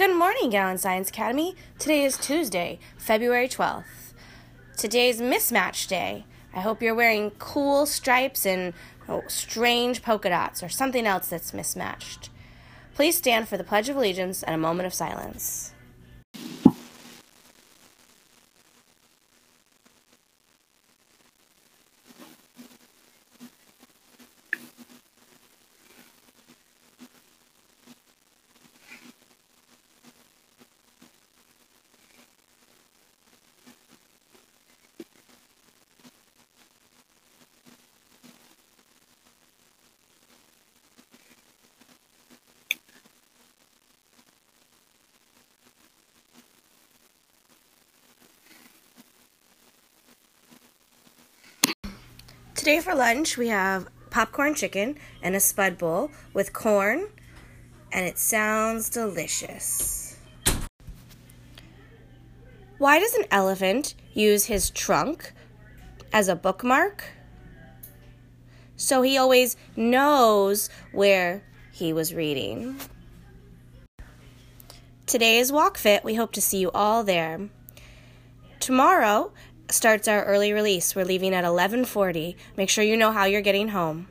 Good morning, Gallon Science Academy. Today is Tuesday, February 12th. Today's mismatch day. I hope you're wearing cool stripes and oh, strange polka dots or something else that's mismatched. Please stand for the Pledge of Allegiance and a moment of silence. Today for lunch, we have popcorn chicken and a spud bowl with corn, and it sounds delicious. Why does an elephant use his trunk as a bookmark? So he always knows where he was reading. Today is Walk Fit. We hope to see you all there. Tomorrow, starts our early release. We're leaving at 11:40. Make sure you know how you're getting home.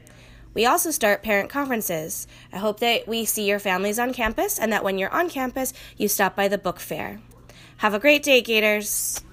We also start parent conferences. I hope that we see your families on campus and that when you're on campus, you stop by the book fair. Have a great day, Gators.